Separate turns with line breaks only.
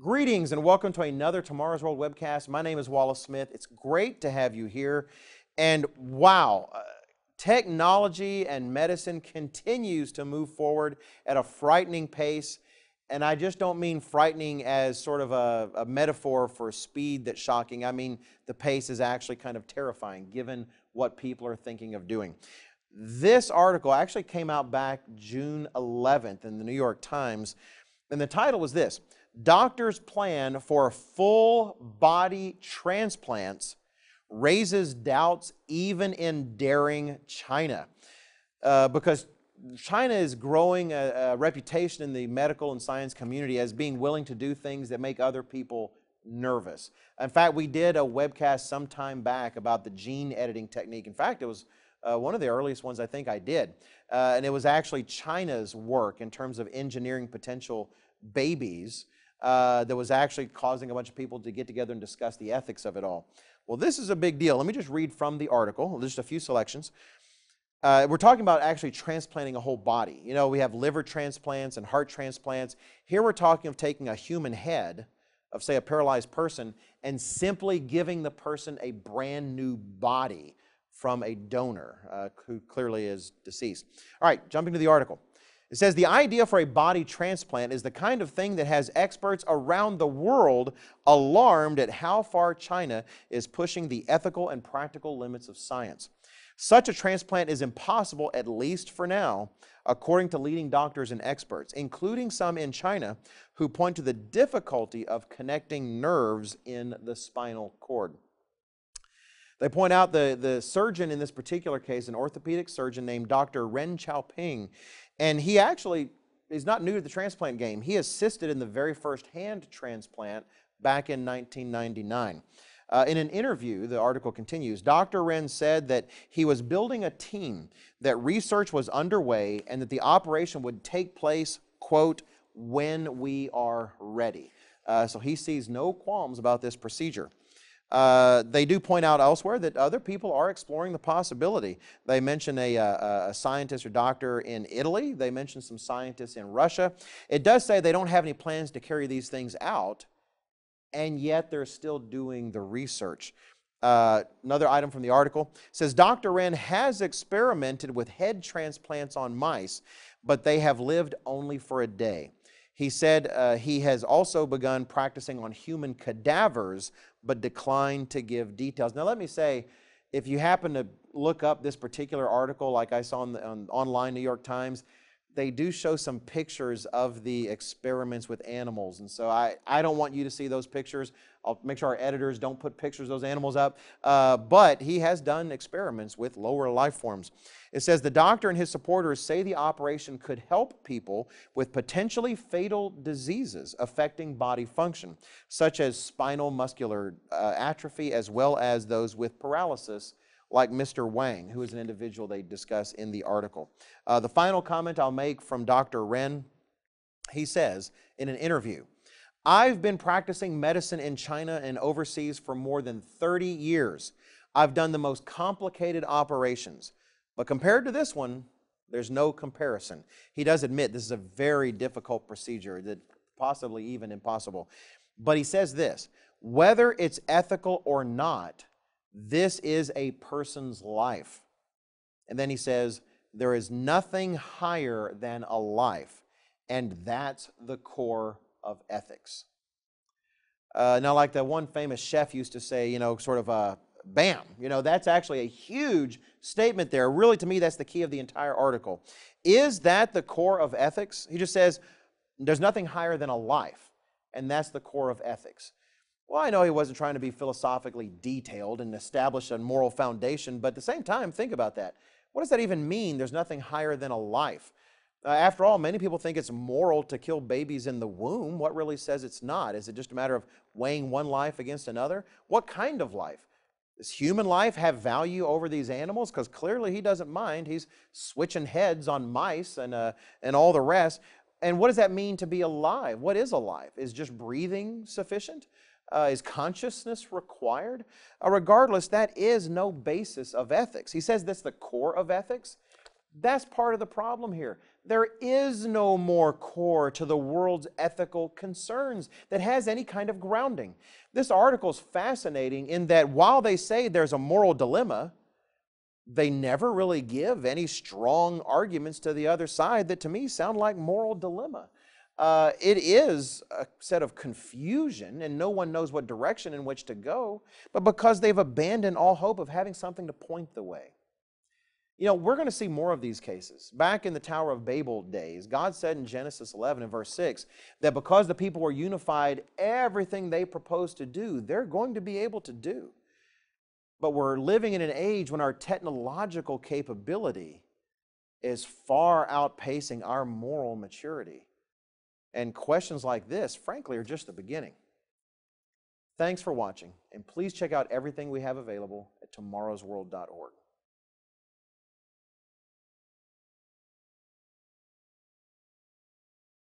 Greetings and welcome to another Tomorrow's World webcast. My name is Wallace Smith. It's great to have you here. And wow, uh, technology and medicine continues to move forward at a frightening pace. And I just don't mean frightening as sort of a, a metaphor for speed that's shocking. I mean the pace is actually kind of terrifying given what people are thinking of doing. This article actually came out back June 11th in the New York Times. And the title was this doctors' plan for full body transplants raises doubts even in daring China. Uh, because China is growing a, a, reputation in the medical and science community as being willing to do things that make other people nervous. In fact, we did a webcast some time back about the gene editing technique. In fact, it was uh, one of the earliest ones I think I did. Uh, and it was actually China's work in terms of engineering potential babies uh, that was actually causing a bunch of people to get together and discuss the ethics of it all. Well, this is a big deal. Let me just read from the article, just a few selections. Uh, we're talking about actually transplanting a whole body. You know, we have liver transplants and heart transplants. Here we're talking of taking a human head of, say, a paralyzed person and simply giving the person a brand new body from a donor uh, who clearly is deceased. All right, jumping to the article. It says the idea for a body transplant is the kind of thing that has experts around the world alarmed at how far China is pushing the ethical and practical limits of science. Such a transplant is impossible, at least for now, according to leading doctors and experts, including some in China who point to the difficulty of connecting nerves in the spinal cord. They point out the, the surgeon in this particular case, an orthopedic surgeon named Dr. Ren Xiaoping, and he actually is not new to the transplant game. He assisted in the very first hand transplant back in 1999. Uh, in an interview, the article continues, Dr. Ren said that he was building a team, that research was underway, and that the operation would take place, quote, when we are ready. Uh, so he sees no qualms about this procedure. Uh, they do point out elsewhere that other people are exploring the possibility. They mention a, a, uh, a, scientist or doctor in Italy. They mention some scientists in Russia. It does say they don't have any plans to carry these things out, and yet they're still doing the research. Uh, another item from the article says Dr. Ren has experimented with head transplants on mice, but they have lived only for a day. He said uh, he has also begun practicing on human cadavers, but declined to give details. Now, let me say, if you happen to look up this particular article, like I saw on the on online New York Times, they do show some pictures of the experiments with animals. And so I, I don't want you to see those pictures. I'll make sure our editors don't put pictures of those animals up. Uh, but he has done experiments with lower life forms. It says the doctor and his supporters say the operation could help people with potentially fatal diseases affecting body function, such as spinal muscular uh, atrophy, as well as those with paralysis like Mr. Wang, who is an individual they discuss in the article. Uh, the final comment I'll make from Dr. Ren, he says in an interview, I've been practicing medicine in China and overseas for more than 30 years. I've done the most complicated operations. But compared to this one, there's no comparison. He does admit this is a very difficult procedure, that possibly even impossible. But he says this whether it's ethical or not, this is a person's life. And then he says, there is nothing higher than a life, and that's the core of ethics. Uh, now, like the one famous chef used to say, you know, sort of a bam, you know, that's actually a huge statement there. Really, to me, that's the key of the entire article. Is that the core of ethics? He just says, there's nothing higher than a life, and that's the core of ethics. Well, I know he wasn't trying to be philosophically detailed and establish a moral foundation, but at the same time, think about that. What does that even mean? There's nothing higher than a life. Uh, after all, many people think it's moral to kill babies in the womb. What really says it's not? Is it just a matter of weighing one life against another? What kind of life? Does human life have value over these animals? Because clearly he doesn't mind. He's switching heads on mice and, uh, and all the rest. And what does that mean to be alive? What is alive? Is just breathing sufficient? Uh, is consciousness required? Uh, regardless, that is no basis of ethics. He says that's the core of ethics. That's part of the problem here. There is no more core to the world's ethical concerns that has any kind of grounding. This article is fascinating in that while they say there's a moral dilemma, they never really give any strong arguments to the other side that to me sound like moral dilemma. Uh, it is a set of confusion, and no one knows what direction in which to go, but because they've abandoned all hope of having something to point the way. You know, we're going to see more of these cases. Back in the Tower of Babel days, God said in Genesis 11 and verse 6 that because the people were unified, everything they proposed to do, they're going to be able to do. But we're living in an age when our technological capability is far outpacing our moral maturity. And questions like this, frankly, are just the beginning. Thanks for watching, and please check out everything we have available at tomorrowsworld.org.